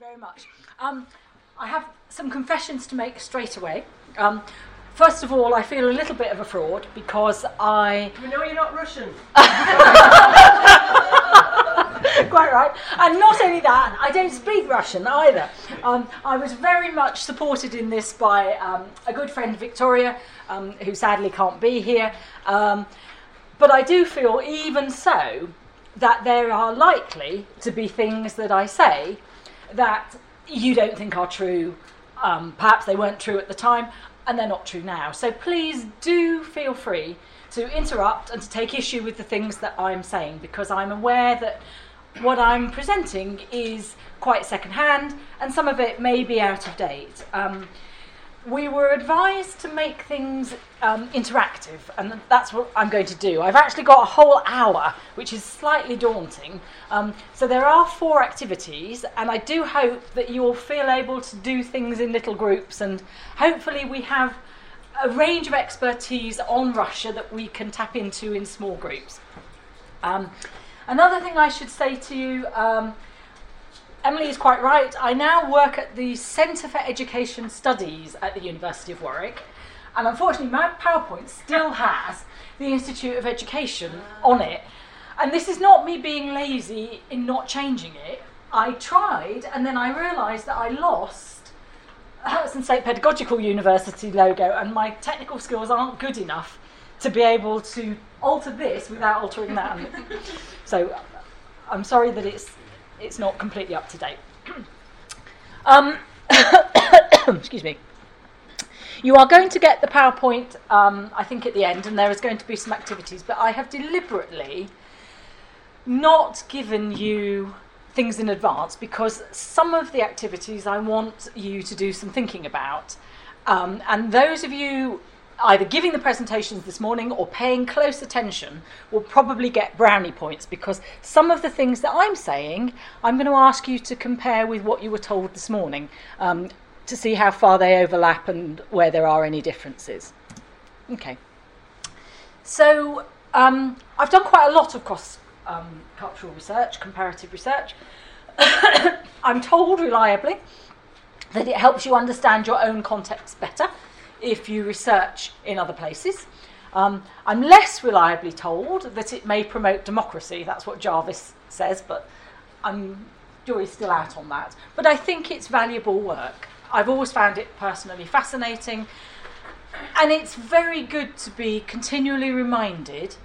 very much. Um, I have some confessions to make straight away. Um, first of all, I feel a little bit of a fraud because I. We know you're not Russian. Quite right. And not only that, I don't speak Russian either. Um, I was very much supported in this by um, a good friend, Victoria, um, who sadly can't be here. Um, but I do feel, even so, that there are likely to be things that I say that you don't think are true. Um, perhaps they weren't true at the time, and they're not true now. So please do feel free to interrupt and to take issue with the things that I'm saying because I'm aware that what I'm presenting is quite secondhand and some of it may be out of date. Um, we were advised to make things um, interactive, and that's what I'm going to do. I've actually got a whole hour, which is slightly daunting. Um, so there are four activities, and I do hope that you will feel able to do things in little groups, and hopefully we have a range of expertise on Russia that we can tap into in small groups. Um, another thing I should say to you. Emily is quite right. I now work at the Centre for Education Studies at the University of Warwick, and unfortunately, my PowerPoint still has the Institute of Education on it. And this is not me being lazy in not changing it. I tried, and then I realised that I lost the Herzen State Pedagogical University logo, and my technical skills aren't good enough to be able to alter this without altering that. so I'm sorry that it's it's not completely up to date. um, excuse me. You are going to get the PowerPoint, um, I think, at the end, and there is going to be some activities, but I have deliberately not given you things in advance because some of the activities I want you to do some thinking about. Um, and those of you either giving the presentations this morning or paying close attention will probably get brownie points because some of the things that I'm saying, I'm going to ask you to compare with what you were told this morning um, to see how far they overlap and where there are any differences. Okay. So um, I've done quite a lot of cross um, cultural research, comparative research. I'm told reliably that it helps you understand your own context better if you research in other places. Um, I'm less reliably told that it may promote democracy. That's what Jarvis says, but I'm jury's still out on that. But I think it's valuable work. I've always found it personally fascinating, and it's very good to be continually reminded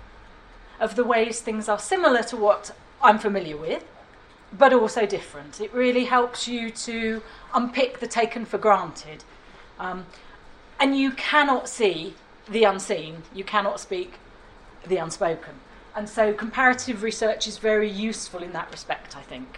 of the ways things are similar to what I'm familiar with, but also different. It really helps you to unpick the taken for granted. Um, and you cannot see the unseen, you cannot speak the unspoken. And so comparative research is very useful in that respect, I think.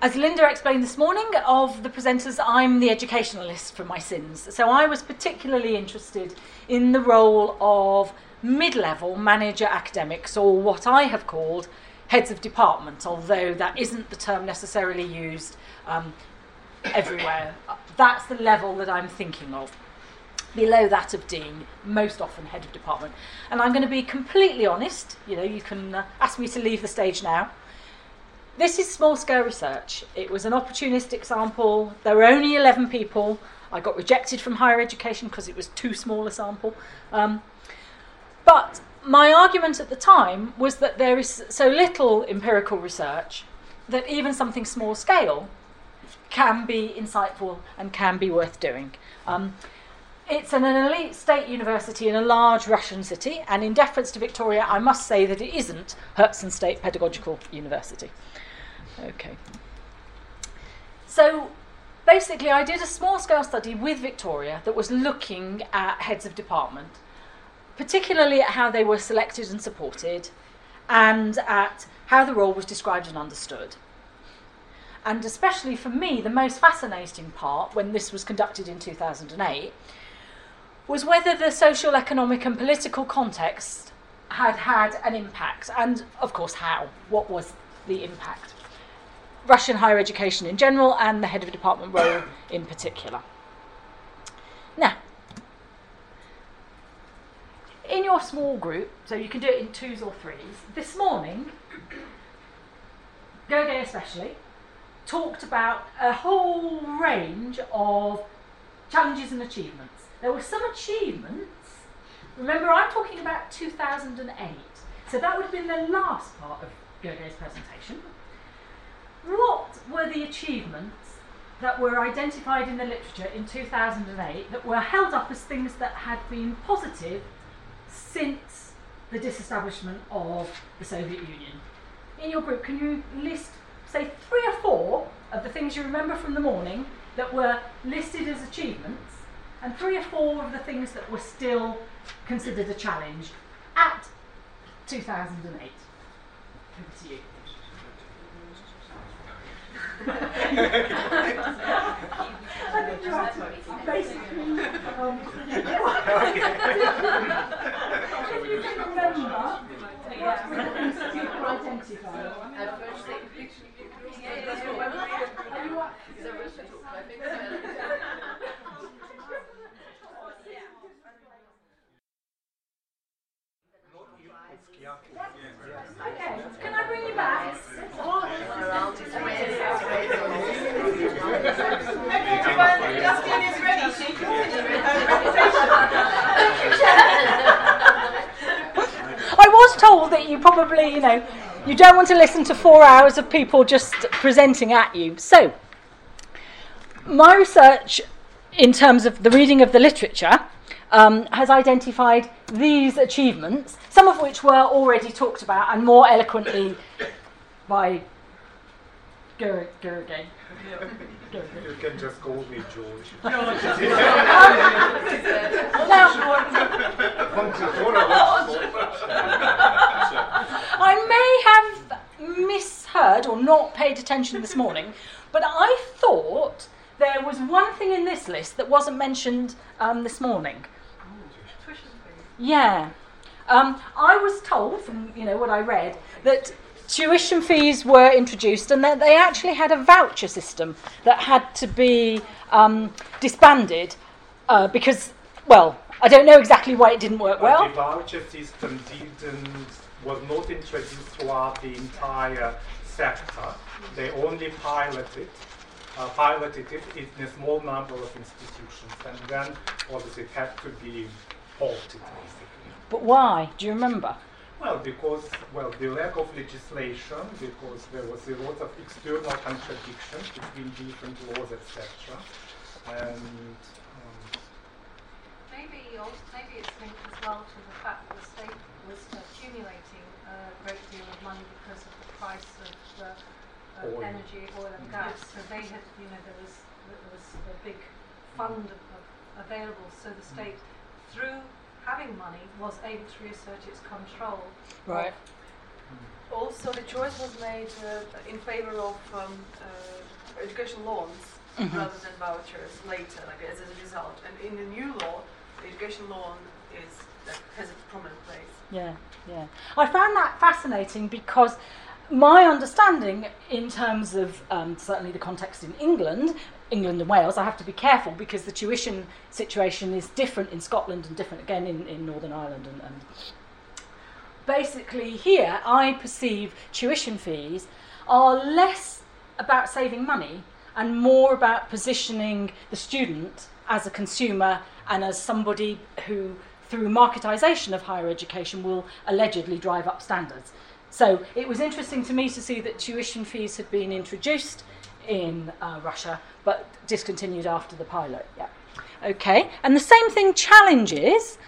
As Linda explained this morning of the presenters, I'm the educationalist for my sins. So I was particularly interested in the role of mid level manager academics, or what I have called heads of department, although that isn't the term necessarily used um, everywhere. That's the level that I'm thinking of. Below that of dean, most often head of department. And I'm going to be completely honest. You know, you can uh, ask me to leave the stage now. This is small scale research. It was an opportunistic sample. There were only 11 people. I got rejected from higher education because it was too small a sample. Um, but my argument at the time was that there is so little empirical research that even something small scale can be insightful and can be worth doing. Um, it's an, an elite state university in a large Russian city, and in deference to Victoria, I must say that it isn't Herzen State Pedagogical University. Okay. So basically, I did a small scale study with Victoria that was looking at heads of department, particularly at how they were selected and supported, and at how the role was described and understood. And especially for me, the most fascinating part when this was conducted in 2008 was whether the social, economic, and political context had had an impact, and of course, how. What was the impact? Russian higher education in general, and the head of department role in particular. Now, in your small group, so you can do it in twos or threes, this morning, Goge especially, talked about a whole range of challenges and achievements. There were some achievements. Remember, I'm talking about 2008. So that would have been the last part of Gergely's presentation. What were the achievements that were identified in the literature in 2008 that were held up as things that had been positive since the disestablishment of the Soviet Union? In your group, can you list, say, three or four of the things you remember from the morning that were listed as achievements, and three or four of the things that were still considered a challenge at 2008? Over to you. I think you have to basically, um, if you can remember, what were the things that you could identify? Are you up? Okay, can I bring you back? Justin is ready. She I was told that you probably, you know, you don't want to listen to four hours of people just presenting at you. So, my research in terms of the reading of the literature um, has identified these achievements, some of which were already talked about and more eloquently by Gerg, Gergen. You can just call me George. Now, I may have misheard or not paid attention this morning, but I thought there was one thing in this list that wasn't mentioned um, this morning. Yeah. Um, I was told from you know what I read that tuition fees were introduced and they actually had a voucher system that had to be um, disbanded uh, because, well, I don't know exactly why it didn't work well. The voucher system didn't, was not introduced throughout the entire sector. They only piloted, uh, piloted it in a small number of institutions, and then obviously it had to be halted, basically. But why? Do you remember? Well, because well, the lack of legislation, because there was a lot of external contradictions between different laws, etc. And um, Maybe, maybe it's linked as well to the fact that the state was accumulating a great deal of money because of the price of the uh, Oil. energy, oil and gas. So they had, you know, there was there was a big fund of, of available. So the state, through having money, was able to reassert its control. Right. Also, the choice was made uh, in favor of um, uh, education loans Mhm. rather than vouchers later, like as a result. And in the new law, the education loan is like, has a prominent place. Yeah, yeah. I found that fascinating because my understanding, in terms of um, certainly the context in England, England and Wales, I have to be careful because the tuition situation is different in Scotland and different again in, in Northern Ireland. And, and basically, here I perceive tuition fees are less about saving money and more about positioning the student as a consumer and as somebody who, through marketisation of higher education, will allegedly drive up standards. So it was interesting to me to see that tuition fees had been introduced in uh, Russia but discontinued after the pilot. Yeah. Okay, and the same thing challenges.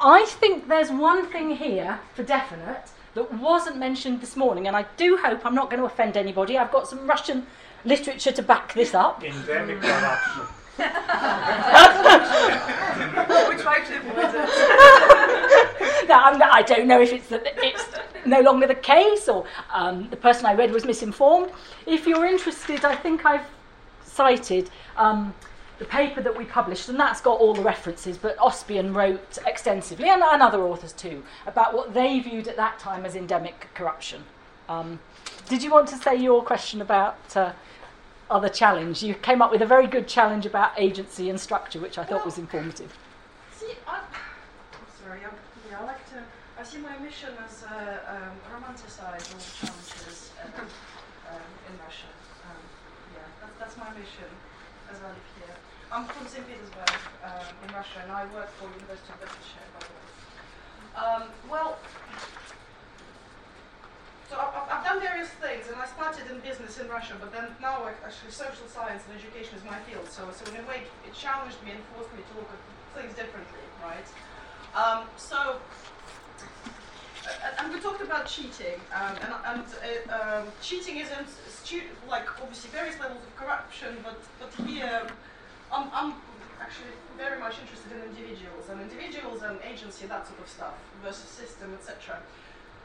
I think there's one thing here for definite that wasn't mentioned this morning, and I do hope I'm not going to offend anybody. I've got some Russian literature to back this up. endemic corruption. Avoid it. now, I'm, I don't know if it's, that it's no longer the case or um, the person I read was misinformed. If you're interested, I think I've cited um, the paper that we published, and that's got all the references, but Osipian wrote extensively, and, and other authors too, about what they viewed at that time as endemic corruption. Um, did you want to say your question about uh, other challenge? You came up with a very good challenge about agency and structure, which I thought was informative. See, I, I'm sorry, I, yeah, I like to. I see my mission as uh, um, romanticize all challenges uh, um, in Russia. Um, mission as I live here. I'm from St. Petersburg um, in Russia, and I work for University of Bedfordshire, by the way. Um, well, so I've, I've- done various things, and I started in business in Russia, but then now I, actually social science and education is my field. So, so in a way, it challenged me and forced me to look at things differently, right? Um, so, uh, and we talked about cheating, um, and, and uh, um, cheating isn't like obviously various levels of corruption, but but here I'm, I'm actually very much interested in individuals and individuals and agency, that sort of stuff, versus system, etc.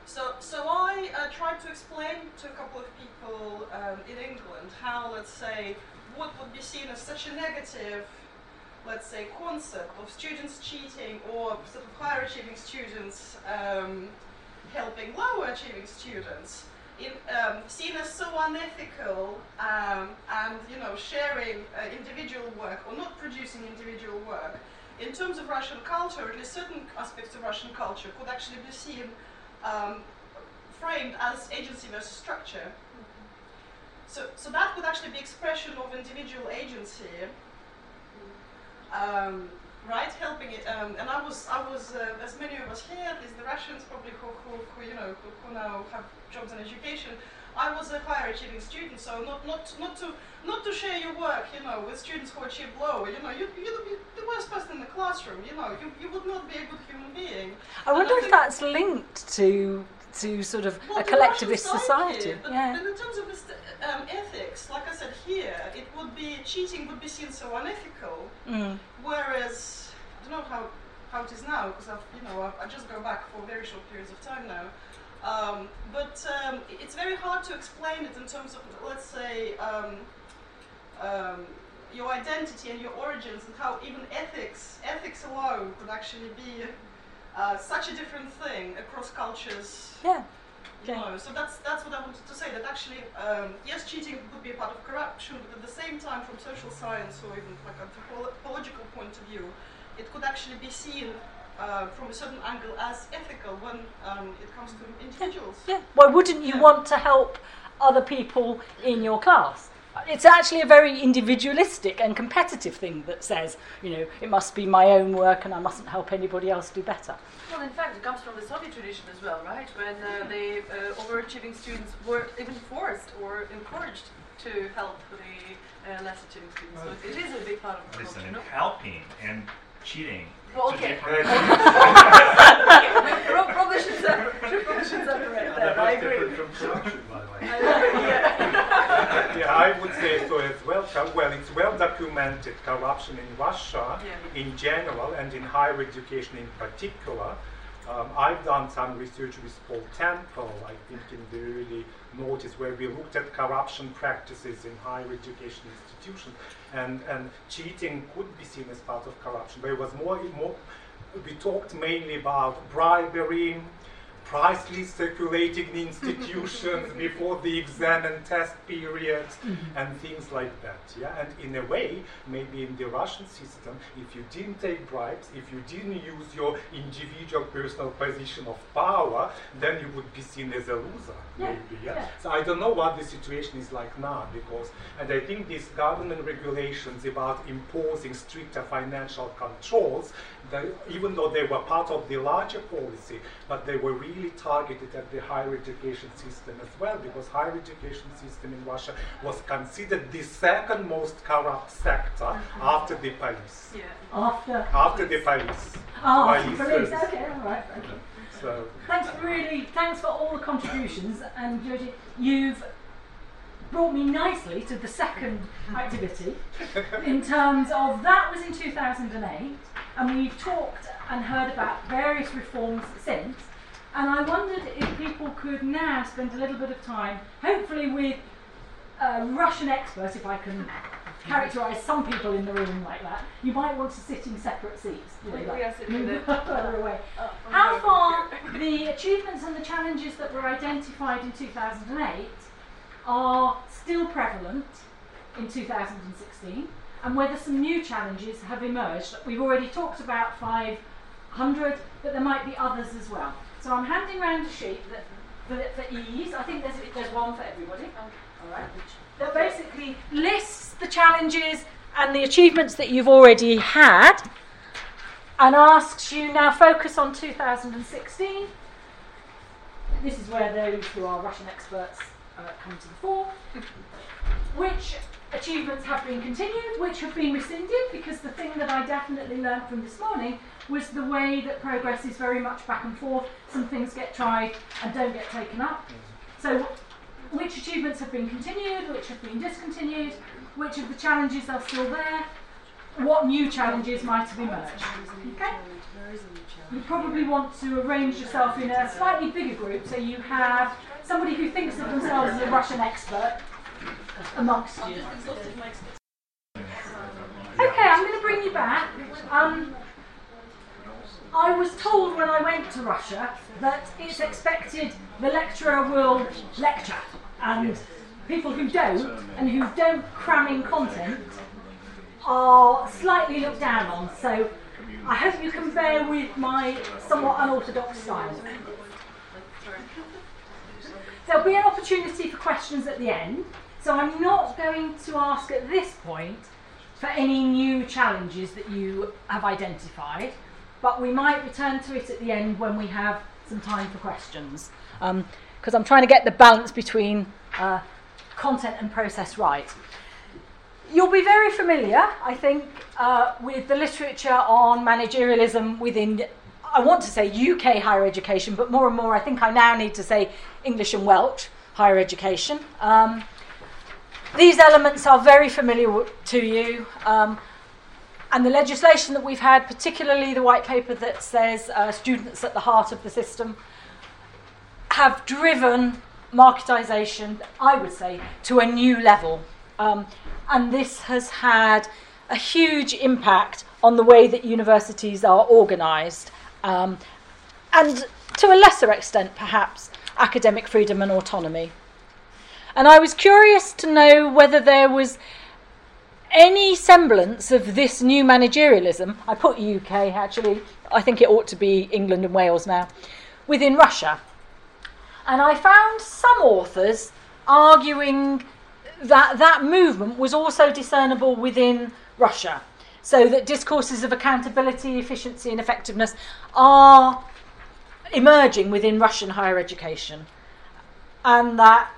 So, so I uh, tried to explain to a couple of people um, in England how, let's say, what would be seen as such a negative, let's say, concept of students cheating or sort of higher achieving students um, helping lower achieving students, in, um, seen as so unethical um, and, you know, sharing uh, individual work or not producing individual work. In terms of Russian culture, at least certain aspects of Russian culture could actually be seen um, framed as agency versus structure. So, so that would actually be expression of individual agency, um, right? Helping it, um, and I was, I was, uh, as many of us here, at least the Russians probably who, who, who you know, who, who now have jobs in education. I was a higher achieving student, so not, not, not to, not to share your work, you know, with students who achieve lower. You know, you, you'd be the worst person in the classroom. You know, you, you would not be a good human being. I wonder I if that's linked to to sort of Well, a collectivist society. But, yeah. but in terms of this, um, ethics, like I said here, it would be cheating would be seen so unethical. Mm. Whereas I don't know how, how it is now because I've you know I, I just go back for very short periods of time now. Um, but um, it's very hard to explain it in terms of let's say um, um, your identity and your origins and how even ethics ethics alone could actually be uh, such a different thing across cultures Yeah. you Okay. know, so that's that's what I wanted to say. That actually, um, yes, cheating would be a part of corruption, but at the same time, from social science or even like anthropological point of view, it could actually be seen uh, from a certain angle as ethical when um, it comes to individuals. Yeah. Why wouldn't you Yeah. want to help other people in your class? It's actually a very individualistic and competitive thing that says, you know, it must be my own work and I mustn't help anybody else do better. Well, in fact, it comes from the Soviet tradition as well, right? When uh, the uh, overachieving students were even forced or encouraged to help the uh, less achieving students. So it is a big part of the Listen, culture, no? helping and cheating. Well, It's okay. different- Pro- Probably should separate, probably should separate that. that I agree. different from corruption, by the way. Yeah. yeah, I would say so as well. Well, it's well documented corruption in Russia Yeah. in general and in higher education in particular. Um, I've done some research with Paul Temple, I think in the early notice, where we looked at corruption practices in higher education institutions, and, and cheating could be seen as part of corruption. But it was more, more we talked mainly about bribery, price list circulating in institutions before the exam and test periods and things like that. Yeah, and in a way, maybe in the Russian system, if you didn't take bribes, if you didn't use your individual personal position of power, then you would be seen as a loser. Yeah, Maybe, yeah. yeah. So I don't know what the situation is like now because, and I think these government regulations about imposing stricter financial controls, they, even though they were part of the larger policy, but they were really targeted at the higher education system as well because higher education system in Russia was considered the second most corrupt sector mm-hmm. after the police. Yeah. After. After the police. Oh, Police police. service. Okay, all right. Okay. So Thanks really, thanks for all the contributions. And Georgie, you've brought me nicely to the second activity in terms of that was in 2008, and we've talked and heard about various reforms since. And I wondered if people could now spend a little bit of time, hopefully with a Russian experts, if I can characterise some people in the room like that. You might want to sit in separate seats. You know, We- like we are sitting further away. Oh, How far the achievements and the challenges that were identified in 2008 are still prevalent in 2016, and whether some new challenges have emerged. We've already talked about 500, but there might be others as well. So I'm handing round a sheet that, for, for ease. I think there's, there's one for everybody. All right. That basically lists the challenges and the achievements that you've already had and asks you now focus on 2016. This is where those who are Russian experts uh, come to the fore. Which achievements have been continued, which have been rescinded, because the thing that I definitely learned from this morning was the way that progress is very much back and forth. Some things get tried and don't get taken up. So, which achievements have been continued, which have been discontinued, which of the challenges are still there, what new challenges might have emerged. Okay? You probably want to arrange yourself in a slightly bigger group so you have somebody who thinks of themselves as a Russian expert amongst you. Okay, I'm going to bring you back. Um, I was told when I went to Russia that it's expected the lecturer will lecture, and people who don't and who don't cram in content are slightly looked down on. So I hope you can bear with my somewhat unorthodox style. There'll be an opportunity for questions at the end, so I'm not going to ask at this point for any new challenges that you have identified, but we might return to it at the end when we have some time for questions. Because um, I'm trying to get the balance between uh, content and process right. You'll be very familiar, I think, uh, with the literature on managerialism within, I want to say UK higher education, but more and more I think I now need to say English and Welsh higher education. Um, these elements are very familiar to you. Um, and the legislation that we've had, particularly the white paper that says uh, students at the heart of the system, have driven marketisation, I would say, to a new level. Um, and this has had a huge impact on the way that universities are organised, um, and to a lesser extent, perhaps, academic freedom and autonomy. And I was curious to know whether there was any semblance of this new managerialism. I put UK actually, I think it ought to be England and Wales now, within Russia. And I found some authors arguing that that movement was also discernible within Russia. So that discourses of accountability, efficiency, and effectiveness are emerging within Russian higher education. And that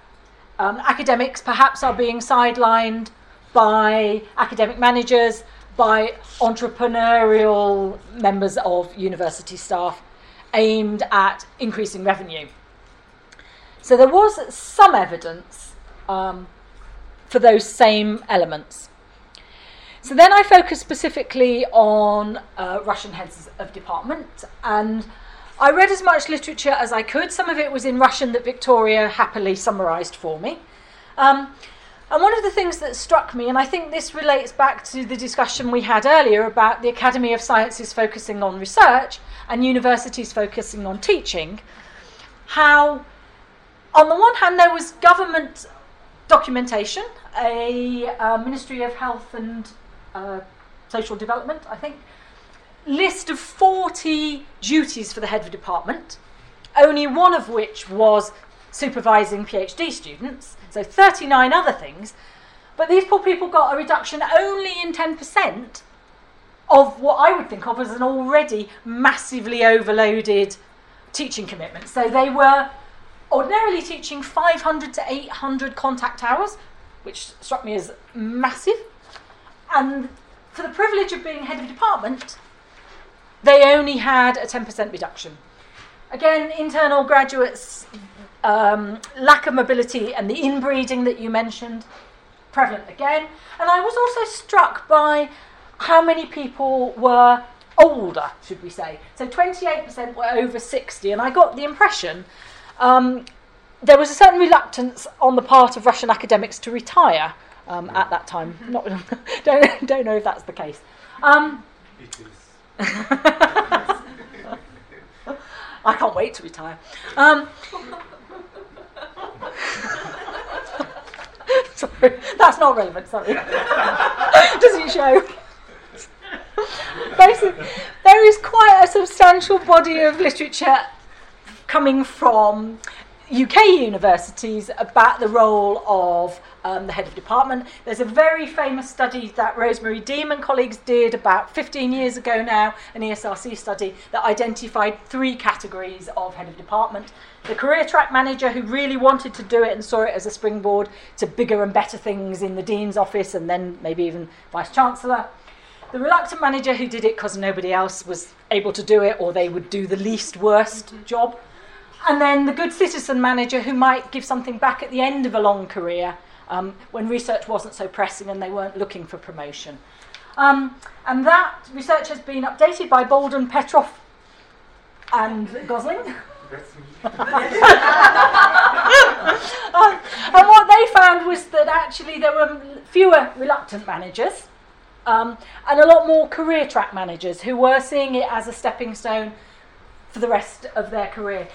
um, academics perhaps are being sidelined by academic managers, by entrepreneurial members of university staff aimed at increasing revenue. So there was some evidence um, for those same elements. So then I focused specifically on uh, Russian heads of department, and I read as much literature as I could. Some of it was in Russian that Victoria happily summarised for me. Um, and one of the things that struck me, and I think this relates back to the discussion we had earlier about the Academy of Sciences focusing on research and universities focusing on teaching, how, on the one hand, there was government documentation, a uh, Ministry of Health and uh, Social Development, I think, list of 40 duties for the head of department, only one of which was supervising PhD students, so 39 other things. But these poor people got a reduction only in 10% of what I would think of as an already massively overloaded teaching commitment. So they were ordinarily teaching 500 to 800 contact hours, which struck me as massive. And for the privilege of being head of department, they only had a 10% reduction. Again, internal graduates, um, lack of mobility and the inbreeding that you mentioned, prevalent again. And I was also struck by how many people were older, should we say. So 28% were over 60, and I got the impression um, there was a certain reluctance on the part of Russian academics to retire um, at that time. Not, don't, don't know if that's the case. Um, It is. I can't wait to retire. Um, sorry, that's not relevant. Sorry, doesn't show. Basically, there is quite a substantial body of literature coming from UK universities about the role of um, the head of department. There's a very famous study that Rosemary Deem and colleagues did about 15 years ago now, an ESRC study that identified three categories of head of department. The career track manager who really wanted to do it and saw it as a springboard to bigger and better things in the dean's office and then maybe even vice chancellor. The reluctant manager who did it because nobody else was able to do it or they would do the least worst job. And then the good citizen manager who might give something back at the end of a long career um, when research wasn't so pressing and they weren't looking for promotion. Um, and that research has been updated by Bolden, Petrov, and Gosling. Um, and what they found was that actually there were fewer reluctant managers um, and a lot more career track managers who were seeing it as a stepping stone for the rest of their career.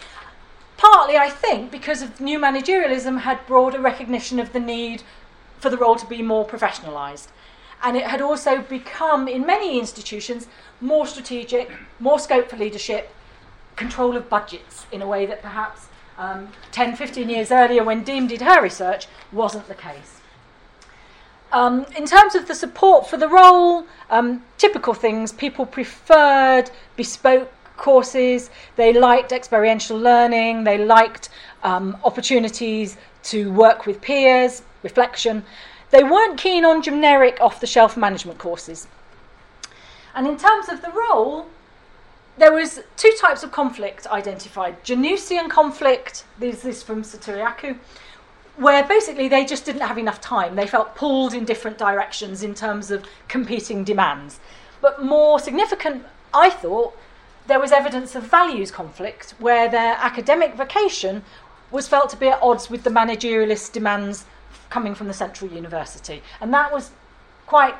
Partly, I think, because of new managerialism had broader recognition of the need for the role to be more professionalised. And it had also become, in many institutions, more strategic, more scope for leadership, control of budgets in a way that perhaps um, 10, 15 years earlier, when Deem did her research, wasn't the case. Um, in terms of the support for the role, um, typical things people preferred bespoke courses, they liked experiential learning, they liked um, opportunities to work with peers, reflection. They weren't keen on generic off the shelf management courses. And in terms of the role, there was two types of conflict identified. Janusian conflict, this is from Sotirakou, where basically they just didn't have enough time. They felt pulled in different directions in terms of competing demands. But more significant, I thought, there was evidence of values conflict where their academic vocation was felt to be at odds with the managerialist demands coming from the central university. And that was quite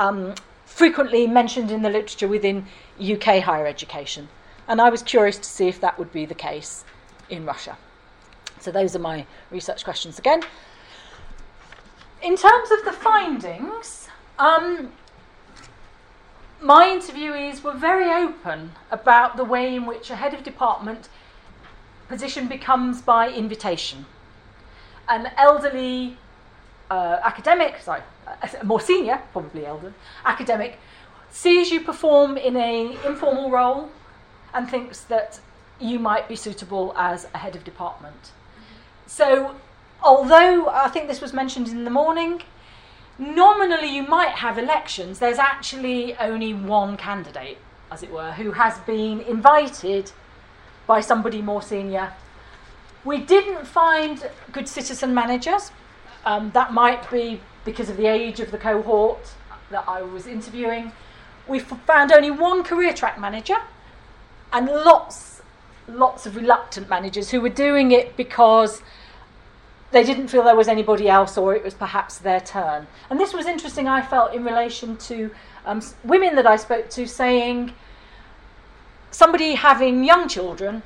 um, frequently mentioned in the literature within UK higher education. And I was curious to see if that would be the case in Russia. So those are my research questions again. In terms of the findings, um, my interviewees were very open about the way in which a head of department position becomes by invitation. An elderly uh, academic, sorry, a more senior, probably elder, academic, sees you perform in an informal role and thinks that you might be suitable as a head of department. So, although I think this was mentioned in the morning, nominally you might have elections, there's actually only one candidate, as it were, who has been invited by somebody more senior. We didn't find good citizen managers. Um, that might be because of the age of the cohort that I was interviewing. We found only one career track manager and lots, lots of reluctant managers who were doing it because they didn't feel there was anybody else or it was perhaps their turn. And this was interesting, I felt, in relation to um, women that I spoke to saying somebody having young children,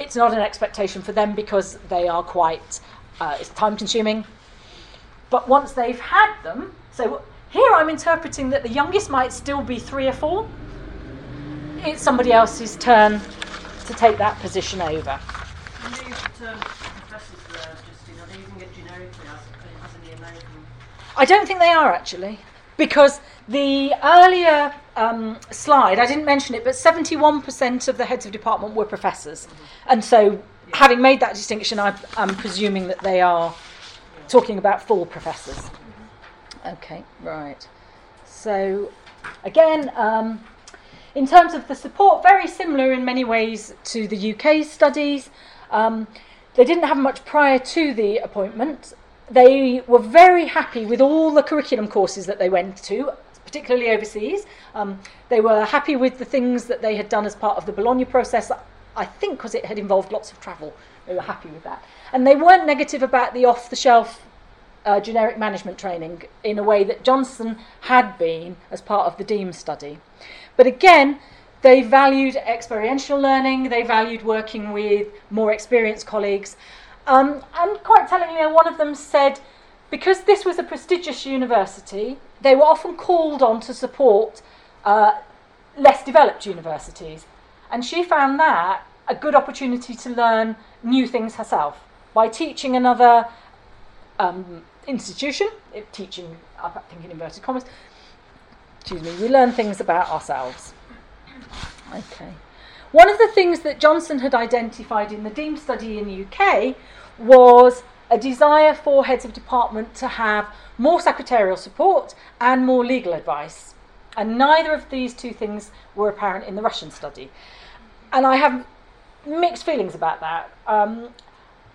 it's not an expectation for them because they are quite, uh, time consuming. But once they've had them, so here I'm interpreting that the youngest might still be three or four. It's somebody else's turn to take that position over. When they use the term professors there, Justine, are they using it generically as, as in the American? I don't think they are actually, because the earlier um, slide, I didn't mention it, but 71% of the heads of department were professors. And so, having made that distinction, I, I'm presuming that they are talking about full professors. Okay, right. So, again, um, in terms of the support, very similar in many ways to the UK studies. Um, they didn't have much prior to the appointment. They were very happy with all the curriculum courses that they went to, particularly overseas. Um, they were happy with the things that they had done as part of the Bologna process, I think because it had involved lots of travel. They were happy with that. And they weren't negative about the off the shelf uh, generic management training in a way that Johnson had been as part of the Deem study. But again, they valued experiential learning, they valued working with more experienced colleagues. Um, and quite tellingly, one of them said, because this was a prestigious university, they were often called on to support uh, less developed universities. And she found that a good opportunity to learn new things herself by teaching another um, institution, teaching, I think in inverted commas, excuse me, we learn things about ourselves. Okay. One of the things that Johnson had identified in the Deem study in the UK was a desire for heads of department to have more secretarial support and more legal advice. And neither of these two things were apparent in the Russian study. And I have mixed feelings about that. Um,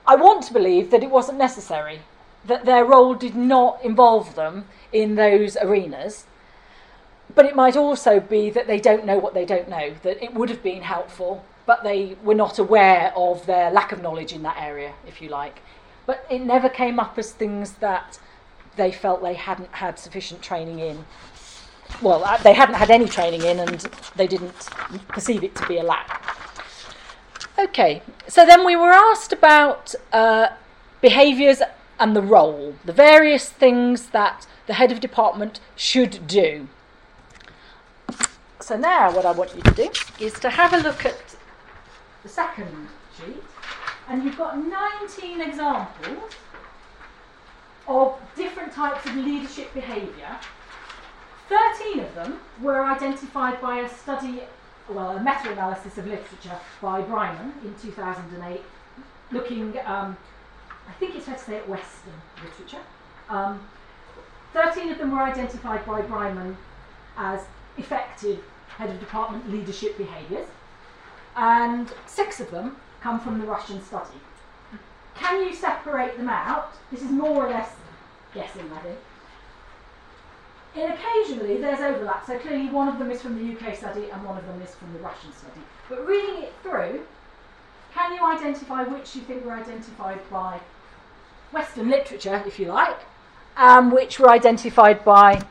I want to believe that it wasn't necessary, that their role did not involve them in those arenas. But it might also be that they don't know what they don't know, that it would have been helpful, but they were not aware of their lack of knowledge in that area, if you like. But it never came up as things that they felt they hadn't had sufficient training in. Well, uh, they hadn't had any training in, and they didn't perceive it to be a lack. Okay, so then we were asked about uh, behaviours and the role, the various things that the head of department should do. So now, what I want you to do is to have a look at the second sheet, and you've got 19 examples of different types of leadership behaviour. 13 of them were identified by a study, well, a meta analysis of literature by Bryman in 2008, looking, um, I think it's fair to say, at Western literature. Um, 13 of them were identified by Bryman as effective head of department leadership behaviours, and six of them come from the Russian study. Can you separate them out? This is more or less guessing, I think. And occasionally there's overlap, so clearly one of them is from the UK study and one of them is from the Russian study. But reading it through, can you identify which you think were identified by Western literature, if you like, and which were identified by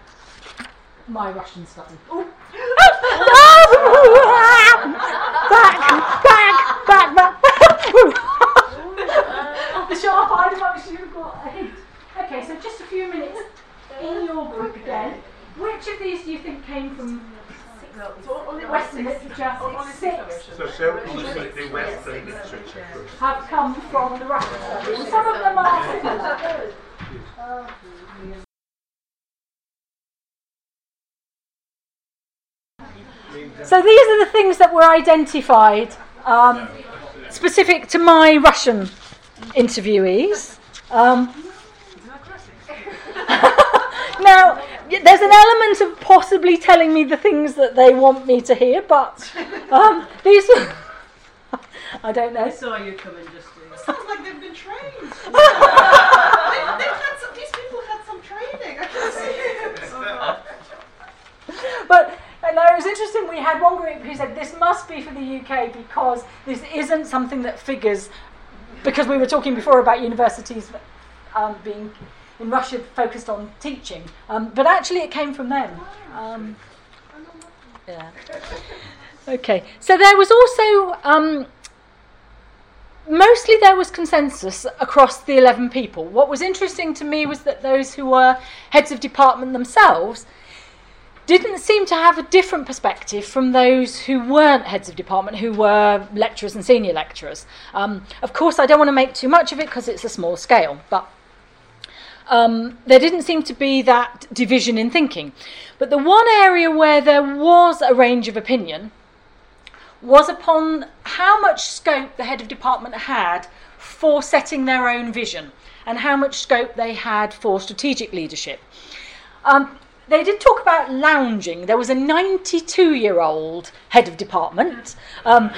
my Russian study? Ooh. back, back, back, back. the sharp-eyed amongst you have got a hint. Okay, so just a few minutes in your book again. Which of these do you think came from Western literature? six Six. So shall we look the Western literature have come from the Russian study. Some of them are similar. So these are the things that were identified um, specific to my Russian interviewees. Um, now, there's an element of possibly telling me the things that they want me to hear, but um, these. I don't know. I saw you coming, Justine. Sounds like they've been trained. they, they've had some, these people had some training. I can see it. But and it was interesting. We had one group who said this must be for the UK because this isn't something that figures. Because we were talking before about universities um, being in Russia focused on teaching, um, but actually it came from them. Um, yeah. Okay. So there was also. Um, Mostly there was consensus across the 11 people. What was interesting to me was that those who were heads of department themselves didn't seem to have a different perspective from those who weren't heads of department, who were lecturers and senior lecturers. Um, of course, I don't want to make too much of it because it's a small scale, but um, there didn't seem to be that division in thinking. But the one area where there was a range of opinion was upon how much scope the head of department had for setting their own vision and how much scope they had for strategic leadership. Um, they did talk about lounging. There was a 92 year old head of department um,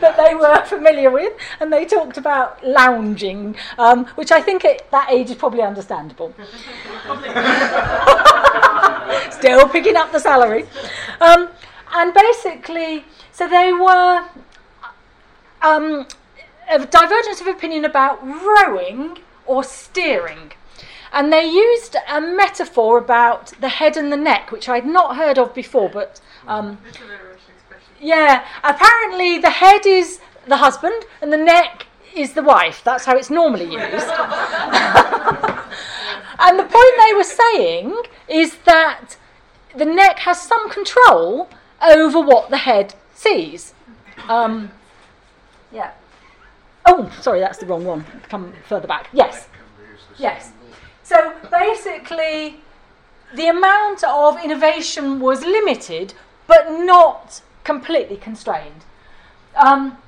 that they were familiar with, and they talked about lounging, um, which I think at that age is probably understandable. Still picking up the salary. Um, and basically, so they were um, a divergence of opinion about rowing or steering. And they used a metaphor about the head and the neck, which I'd not heard of before, but um, yeah, apparently the head is the husband and the neck is the wife. That's how it's normally used. and the point they were saying is that the neck has some control over what the head sees. Um, yeah. Oh, sorry, that's the wrong one. Come further back. Yes. Yes. So basically, the amount of innovation was limited, but not completely constrained. Um,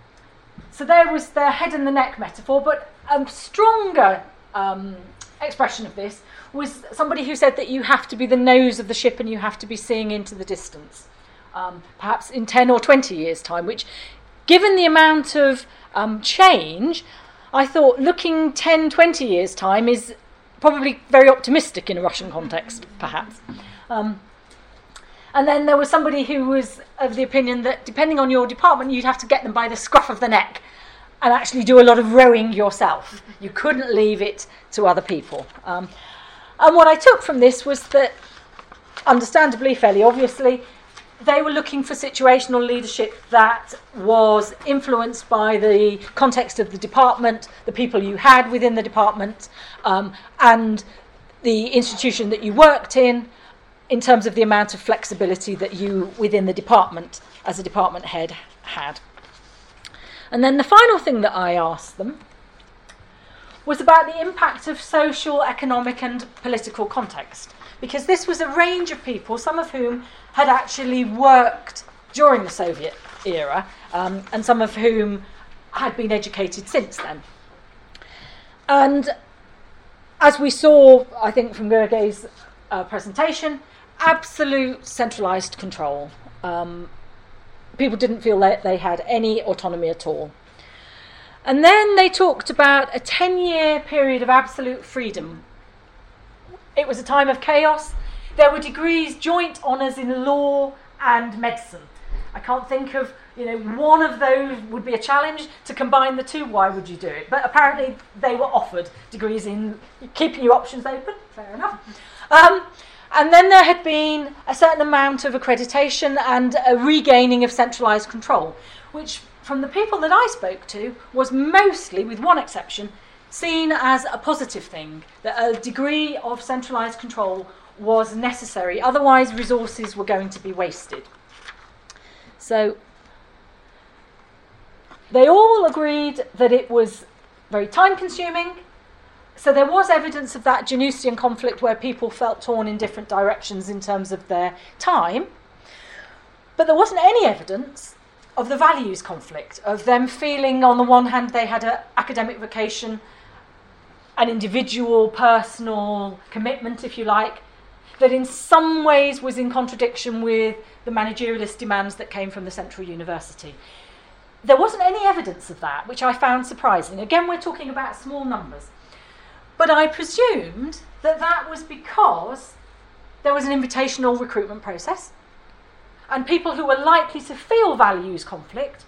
so there was the head and the neck metaphor, but a stronger um, expression of this was somebody who said that you have to be the nose of the ship and you have to be seeing into the distance, um, perhaps in 10 or 20 years' time, which, given the amount of um, change, I thought looking 10, 20 years' time is probably very optimistic in a Russian context, perhaps. Um, and then there was somebody who was of the opinion that depending on your department, you'd have to get them by the scruff of the neck and actually do a lot of rowing yourself. You couldn't leave it to other people. Um, and what I took from this was that, understandably, fairly obviously, they were looking for situational leadership that was influenced by the context of the department, the people you had within the department, um, and the institution that you worked in, in terms of the amount of flexibility that you within the department, as a department head, had. And then the final thing that I asked them was about the impact of social, economic, and political context. Because this was a range of people, some of whom had actually worked during the Soviet era, um, and some of whom had been educated since then. And as we saw, I think, from Gergely's uh, presentation, absolute centralised control. Um, people didn't feel that they had any autonomy at all. And then they talked about a 10 year period of absolute freedom. It was a time of chaos. There were degrees, joint honours in law and medicine. I can't think of, you know, one of those would be a challenge to combine the two. Why would you do it? But apparently they were offered degrees in keeping your options open. Fair enough. Um, and then there had been a certain amount of accreditation and a regaining of centralised control, which, from the people that I spoke to, was mostly, with one exception, seen as a positive thing, that a degree of centralised control was necessary, otherwise, resources were going to be wasted. So, they all agreed that it was very time consuming, so there was evidence of that Janusian conflict where people felt torn in different directions in terms of their time. But there wasn't any evidence of the values conflict, of them feeling, on the one hand, they had an academic vocation, an individual, personal commitment, if you like, that in some ways was in contradiction with the managerialist demands that came from the Central University. There wasn't any evidence of that, which I found surprising. Again, we're talking about small numbers. But I presumed that that was because there was an invitational recruitment process, and people who were likely to feel values conflict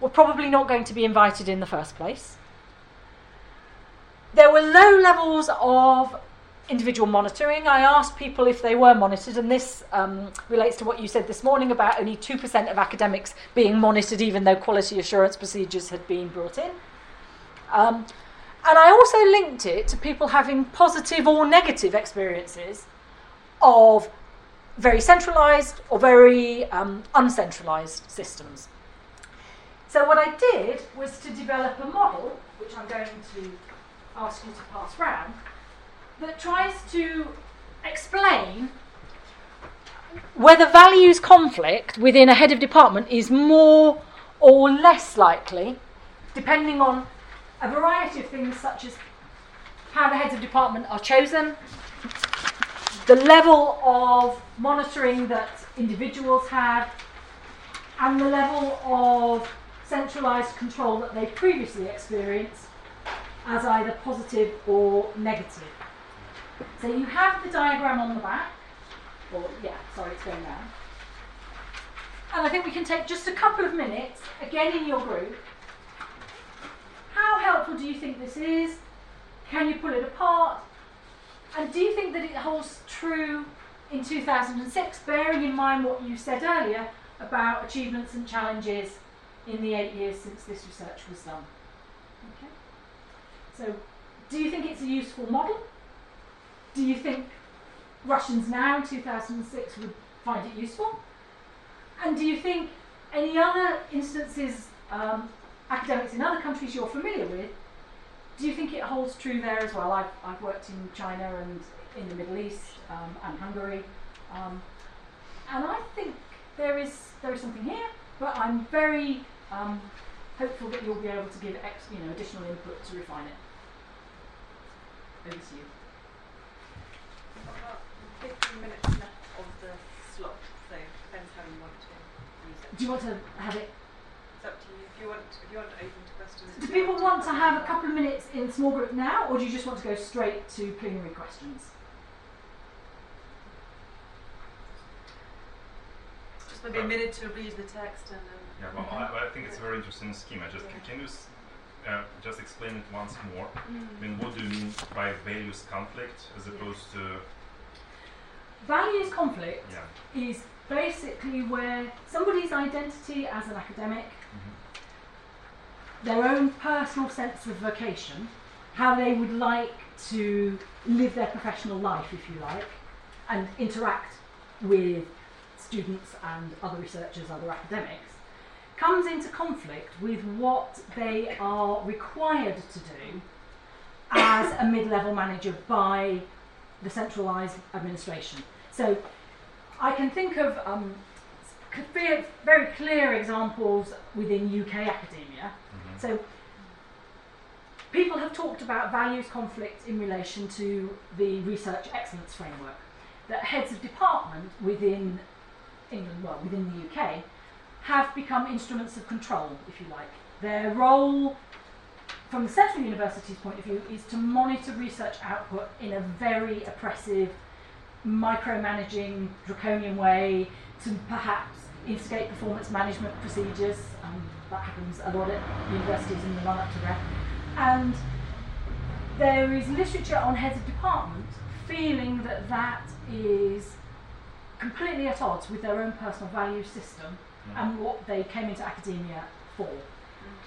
were probably not going to be invited in the first place. There were low levels of individual monitoring. I asked people if they were monitored, and this um, relates to what you said this morning about only 2% of academics being monitored, even though quality assurance procedures had been brought in. Um, and I also linked it to people having positive or negative experiences of very centralised or very um, uncentralised systems. So, what I did was to develop a model, which I'm going to ask you to pass round, that tries to explain whether values conflict within a head of department is more or less likely, depending on a variety of things such as how the heads of department are chosen, the level of monitoring that individuals have, and the level of centralised control that they previously experienced as either positive or negative. So you have the diagram on the back, or yeah, sorry, it's going down. And I think we can take just a couple of minutes, again in your group, how helpful do you think this is? Can you pull it apart? And do you think that it holds true in 2006, bearing in mind what you said earlier about achievements and challenges in the eight years since this research was done? So, do you think it's a useful model? Do you think Russians now in 2006 would find it useful? And do you think any other instances um, academics in other countries you're familiar with do you think it holds true there as well? I've, I've worked in China and in the Middle East um, and Hungary, um, and I think there is there is something here. But I'm very um, hopeful that you'll be able to give ex, you know additional input to refine it. Over you. About 15 minutes left of the slot, so depends how you want to use it. Do you want to have it? It's up to you. If you want, if you want to open to questions. Do people want to have a uh, couple of minutes in small group now, or do you just want to go straight to plenary questions? Just maybe a minute to read the text and then. Yeah, well, I, I think it's a very interesting scheme. I just can, can you s- uh, just explain it once more? I mean, what do you mean by values conflict as opposed to Values conflict yeah? is basically where somebody's identity as an academic, Mhm. their own personal sense of vocation, how they would like to live their professional life, if you like, and interact with students and other researchers, other academics, comes into conflict with what they are required to do as a mid-level manager by the centralised administration. So I can think of um, very clear examples within UK academia. Mhm. So people have talked about values conflict in relation to the research excellence framework. That heads of department within England, well, within the UK, have become instruments of control, if you like. Their role, from the central university's point of view, is to monitor research output in a very oppressive, micromanaging, draconian way, to perhaps instigate performance management procedures. Um, that happens a lot at universities in the run up to that. And there is literature on heads of department feeling that that is completely at odds with their own personal value system and what they came into academia for.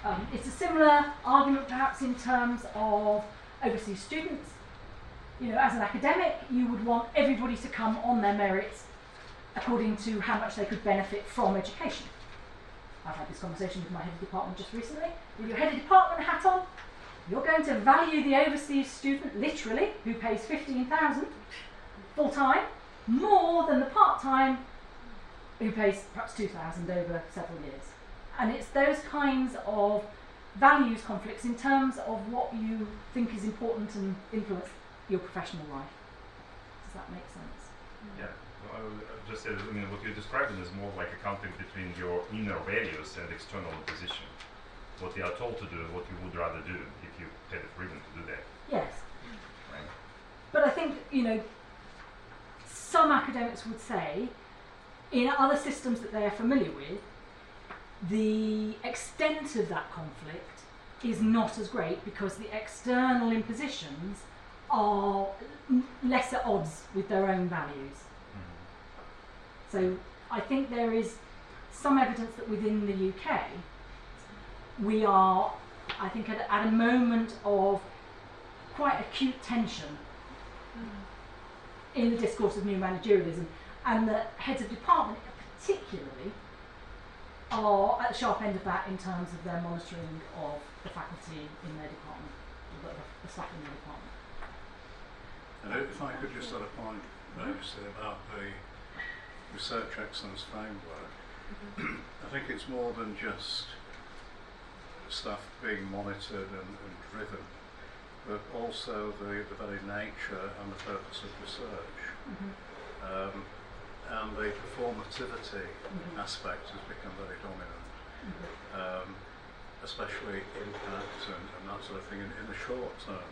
Um, it's a similar argument perhaps in terms of overseas students. You know, as an academic, you would want everybody to come on their merits according to how much they could benefit from education. I've had this conversation with my head of department just recently. With your head of department hat on, you're going to value the overseas student, literally, who pays 15,000 full time, more than the part time who pays perhaps 2,000 over several years. And it's those kinds of values conflicts in terms of what you think is important and influence your professional life. Does that make sense? Yeah, well, I would just say, that, I mean, what you're describing is more like a conflict between your inner values and external imposition. What you are told to do, and what you would rather do if you had the freedom to do that, Yes. right? But I think, you know, some academics would say in other systems that they are familiar with, the extent of that conflict is not as great because the external impositions are n- less at odds with their own values. Hmm. So I think there is some evidence that within the UK we are, I think, at, at a moment of quite acute tension hmm. in the discourse of new managerialism, and that heads of department, particularly, are at the sharp end of that in terms of their monitoring of the faculty in their department, or the, the staff in their department. And if I could just add a point, Lucy, about the research excellence framework, I think it's more than just staff being monitored and, and driven, but also the, the very nature and the purpose of research. Um, and the performativity aspect has become very dominant, um, especially impact and, and that sort of thing in, in the short term,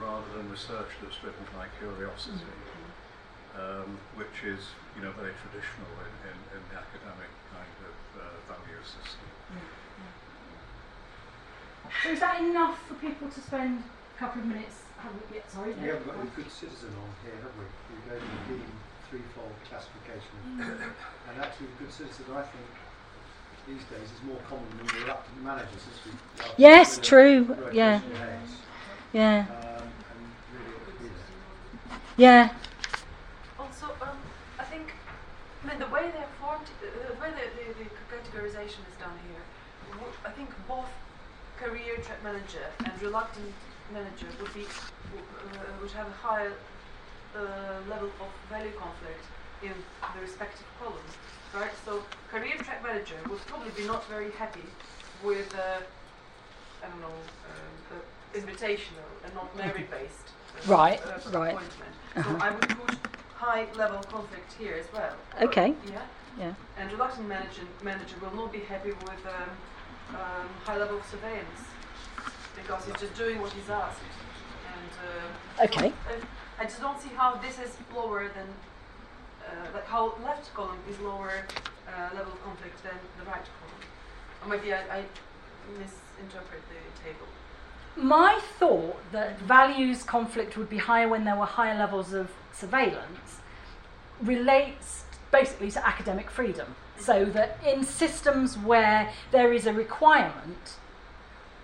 rather than research that's driven by curiosity, um, which is you know very traditional in, in, in the academic kind of uh, value system. So is that enough for people to spend a couple of minutes? Have a, yeah, sorry. We haven't got any good citizen on here, have we? We gave the Deem threefold classification. and actually, the good citizen, I think, these days is more common than reluctant managers. As we are Yes, with the true, yeah. rotational heads. Yeah, Um, and really ought to yeah. Also, um, I think, I mean, the way they're formed, uh, the way the, the, the categorization is done here, I think both career track manager and reluctant manager would be uh, would have a higher uh, level of value conflict in the respective columns, right? So career track manager would probably be not very happy with uh, I don't know uh, invitational and not merit based uh, Right, uh, right. appointment. So I would put high level conflict here as well. Okay. Yeah. Yeah. And reluctant manager, manager will not be happy with um, um, high level of surveillance because he's just doing what he's asked. And uh, Okay. uh, I just don't see how this is lower than, uh, like how left column is lower uh, level of conflict than the right column. Or maybe I, I misinterpret the table. My thought that values conflict would be higher when there were higher levels of surveillance relates basically to academic freedom. So that in systems where there is a requirement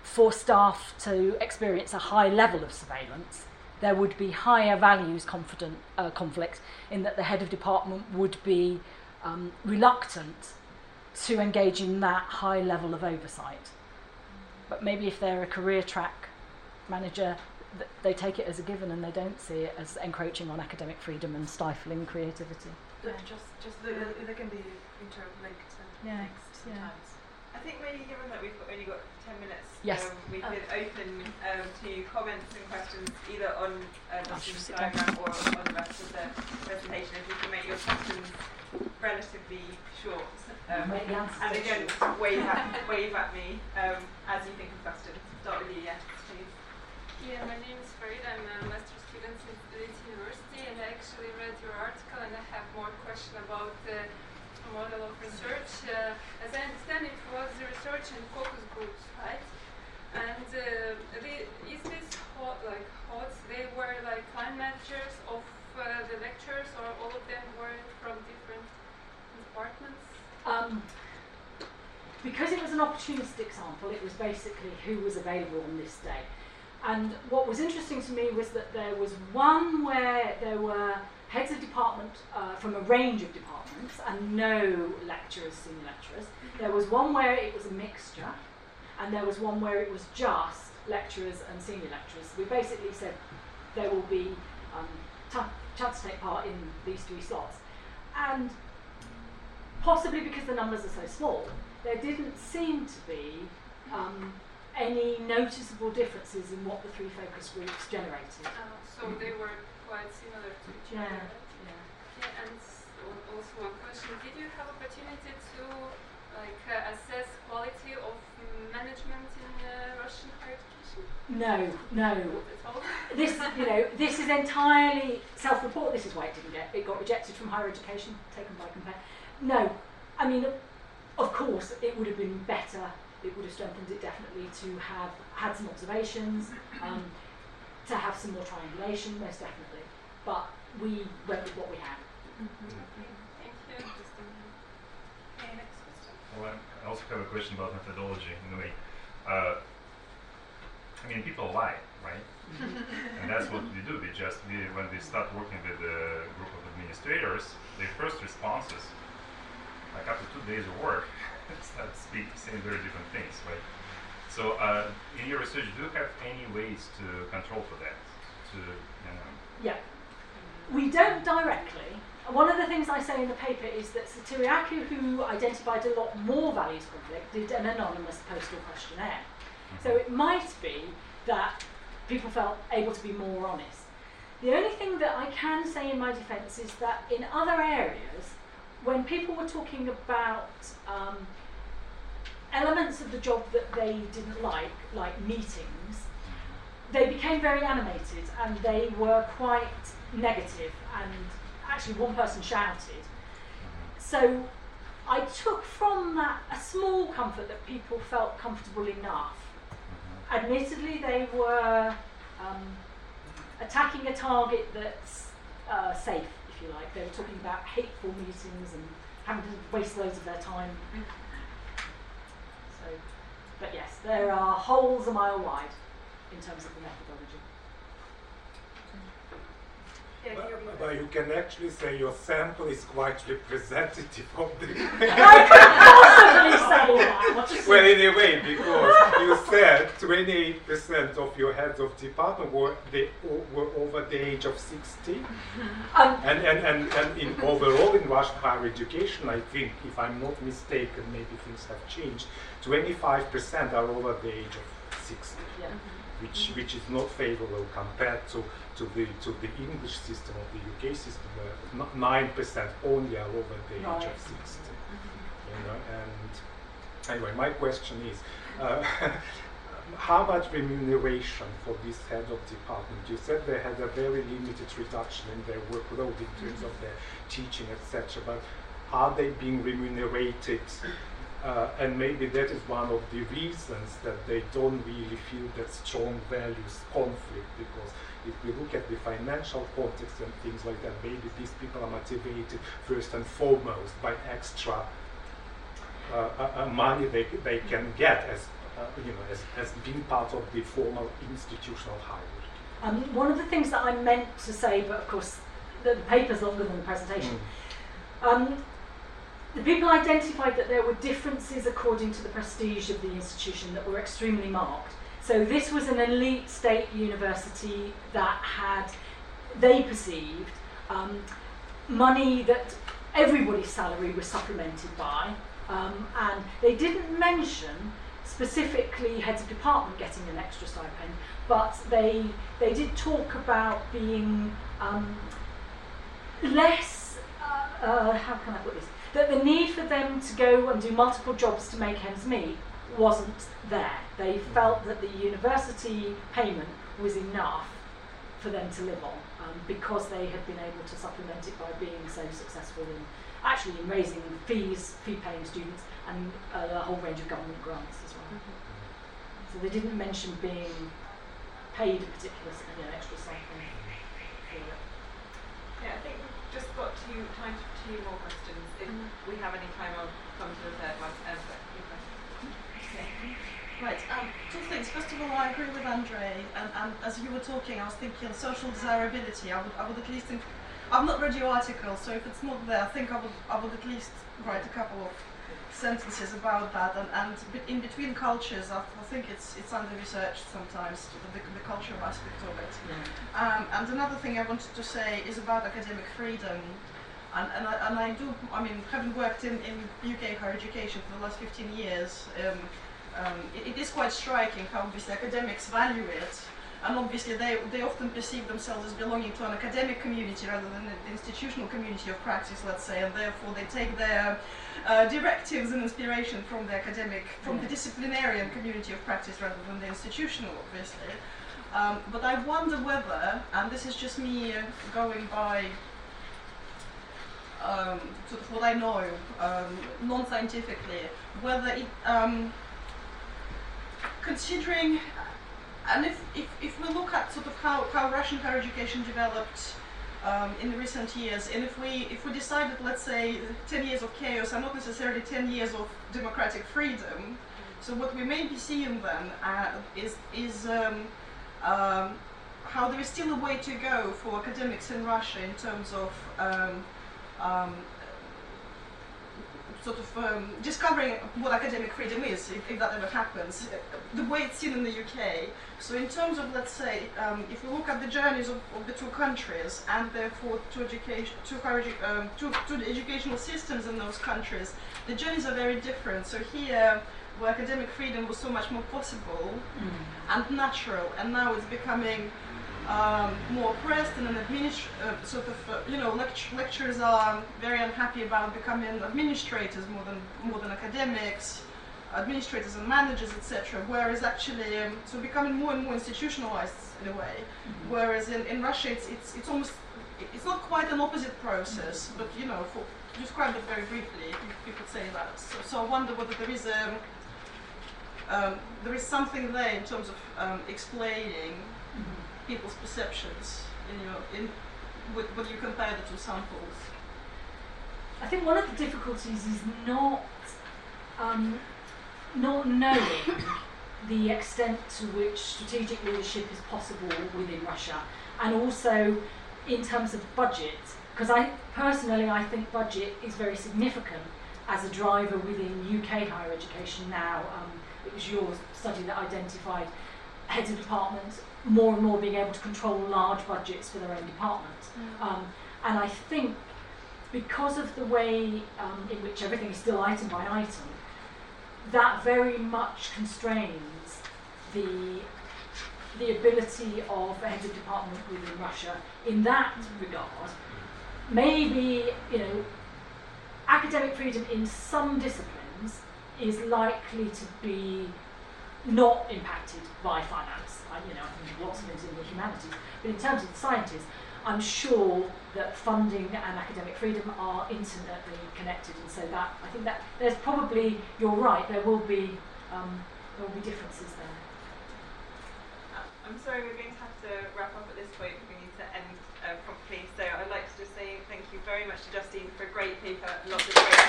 for staff to experience a high level of surveillance, there would be higher values confident, uh, conflict in that the head of department would be um, reluctant to engage in that high level of oversight. But maybe if they're a career track manager, th- they take it as a given and they don't see it as encroaching on academic freedom and stifling creativity. Uh, Just, just the, they can be interlinked and Yeah, mixed yeah. Sometimes. I think maybe given that we've got, only got 10 minutes, Yes. um, we could open um, to comments and questions either on uh, I Justin's should down. diagram or on the rest of the presentation. If you can make your questions relatively short. Um, Make the answers and again, wave at, wave at me um, as you think of questions. Start with you, yes, please. Yeah, my name is Farida. I'm a master's student in Leeds University, and I actually read your article, and I have more question about the model of research. Uh, as I understand, it was the research in focus groups, right? And uh, the, is this hot, like HOTS? They were like line managers of uh, the lectures, or all of them were from different departments? Um, because it was an opportunistic sample, it was basically who was available on this day. And what was interesting to me was that there was one where there were heads of department uh, from a range of departments and no lecturers, senior lecturers. There was one where it was a mixture, and there was one where it was just lecturers and senior lecturers. We basically said there will be um, chance to take part in these three slots. And possibly because the numbers are so small, there didn't seem to be um, any noticeable differences in what the three focus groups generated. Uh, so they were quite similar to each Yeah, other. yeah. Yeah, and also one question: Did you have opportunity to like uh, assess quality of management in uh, Russian higher education? No, no. Not at all. This, you know, this is entirely self-report. This is why it didn't get. It got rejected from higher education, taken by compare. No, I mean, of course, it would have been better. It would have strengthened it definitely to have had some observations, um, to have some more triangulation, most definitely. But we went with what we had. Thank you. Okay, next question. Well, I also have a question about methodology in a way. Uh, I mean, people lie, right? and that's what we do. We just we, when we start working with a group of administrators, their first responses, like after two days of work, start speak, saying very different things, right? So, uh, in your research, do you have any ways to control for that? To you know, Yeah. We don't directly. One of the things I say in the paper is that Sotirakou, who identified a lot more values conflict, did an anonymous postal questionnaire. So it might be that people felt able to be more honest. The only thing that I can say in my defence is that in other areas, when people were talking about um, elements of the job that they didn't like, like meetings, they became very animated and they were quite negative and actually one person shouted. So I took from that a small comfort that people felt comfortable enough. Admittedly, they were um, attacking a target that's uh, safe, if you like. They were talking about hateful meetings and having to waste loads of their time. So, but yes, there are holes a mile wide in terms of the methodology. Yeah, But, you're- but you can actually say your sample is quite representative of the. I could really say that. What you Well, say? anyway, because you said 28% of your heads of department were they were over the age of 60, Um, and and, and, and in overall in Russian higher education, I think, if I'm not mistaken, maybe things have changed. 25% are over the age of 60, yeah. which which is not favorable compared to. To the to the English system or the UK system, where nine percent only are over the age Right. of sixty. You know, and anyway, my question is, uh, how much remuneration for this head of department? You said they had a very limited reduction in their workload in terms of their teaching, etc. But are they being remunerated? Uh, and maybe that is one of the reasons that they don't really feel that strong values conflict because if we look at the financial context and things like that, maybe these people are motivated first and foremost by extra uh, uh, uh, money they, they can get as uh, you know as, as being part of the formal institutional hierarchy. Um, one of the things that I meant to say, but of course the, the paper's longer than the presentation. Um, the people identified that there were differences according to the prestige of the institution that were extremely marked. So this was an elite state university that had, they perceived, um, money that everybody's salary was supplemented by, um, and they didn't mention specifically heads of department getting an extra stipend, but they they did talk about being um, less. Uh, uh, how can I put this? That the need for them to go and do multiple jobs to make ends meet wasn't there. They felt that the university payment was enough for them to live on um, because they had been able to supplement it by being so successful in actually in raising fees, fee-paying students, and uh, a whole range of government grants as well. So they didn't mention being paid a particular s- you know, extra stipend for it. Yeah, I think we've just got two, time for two more questions. If we have any time, I'll come to the third one. Um, but your question. Right, um, two things. First of all, I agree with Andre, and, and as you were talking, I was thinking social desirability. I would, I would at least think. I've not read your article, so if it's not there, I think I would, I would at least write a couple of sentences about that. And, and in between cultures, I, I think it's it's under researched sometimes the, the cultural aspect of it. Um, and another thing I wanted to say is about academic freedom. And, and, I, and I do, I mean, having worked in, in UK higher education for the last 15 years, um, um, it, it is quite striking how obviously academics value it. And obviously they, they often perceive themselves as belonging to an academic community rather than an institutional community of practice, let's say, and therefore they take their uh, directives and inspiration from the academic, from the disciplinarian community of practice rather than the institutional, obviously. Um, but I wonder whether, and this is just me going by um, sort of what I know um, non-scientifically, whether it, um, considering, and if, if, if we look at sort of how, how Russian higher education developed um, in recent years, and if we if we decide that let's say 10 years of chaos are not necessarily 10 years of democratic freedom, so what we may be seeing then uh, is is um, um, how there is still a way to go for academics in Russia in terms of um, um, sort of um, discovering what academic freedom is, if, if that ever happens, the way it's seen in the UK. So in terms of, let's say, um, if we look at the journeys of, of the two countries and therefore to education, edu- um, to the educational systems in those countries, the journeys are very different. So here, where academic freedom was so much more possible and natural, and now it's becoming um, more oppressed and an administ- uh, sort of uh, you know lect- lecturers are very unhappy about becoming administrators more than more than academics administrators and managers etc whereas actually um, so becoming more and more institutionalized in a way. Whereas in, in Russia it's, it's it's almost it's not quite an opposite process but you know for to describe it very briefly you, you could say that. So, so I wonder whether there is a um, there is something there in terms of um, explaining people's perceptions in with, when you compare the two samples. I think one of the difficulties is not um, not knowing the extent to which strategic leadership is possible within Russia, and also in terms of budget. Because I personally, I think budget is very significant, as a driver within UK higher education now. Um, it was your study that identified heads of departments more and more being able to control large budgets for their own departments. Um, and I think because of the way um, in which everything is still item by item, that very much constrains the the ability of the heads of department within Russia in that regard. Maybe you know academic freedom in some disciplines is likely to be not impacted by finance. I, you know, I think lots of things in the humanities, but in terms of the sciences, I'm sure that funding and academic freedom are intimately connected, and so that I think that there's probably you're right. There will be um, there will be differences there. I'm sorry, we're going to have to wrap up at this point. We need to end uh, promptly. So I'd like to just say thank you very much to Justine for a great paper, lots of great.